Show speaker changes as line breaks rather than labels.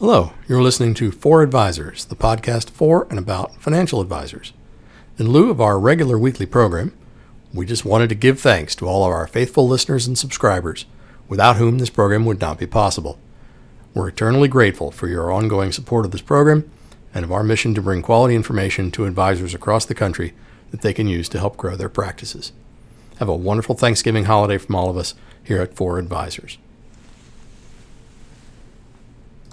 Hello, you're listening to For Advisors, the podcast for and about financial advisors. In lieu of our regular weekly program, we just wanted to give thanks to all of our faithful listeners and subscribers, without whom this program would not be possible. We're eternally grateful for your ongoing support of this program and of our mission to bring quality information to advisors across the country that they can use to help grow their practices. Have a wonderful Thanksgiving holiday from all of us here at For Advisors.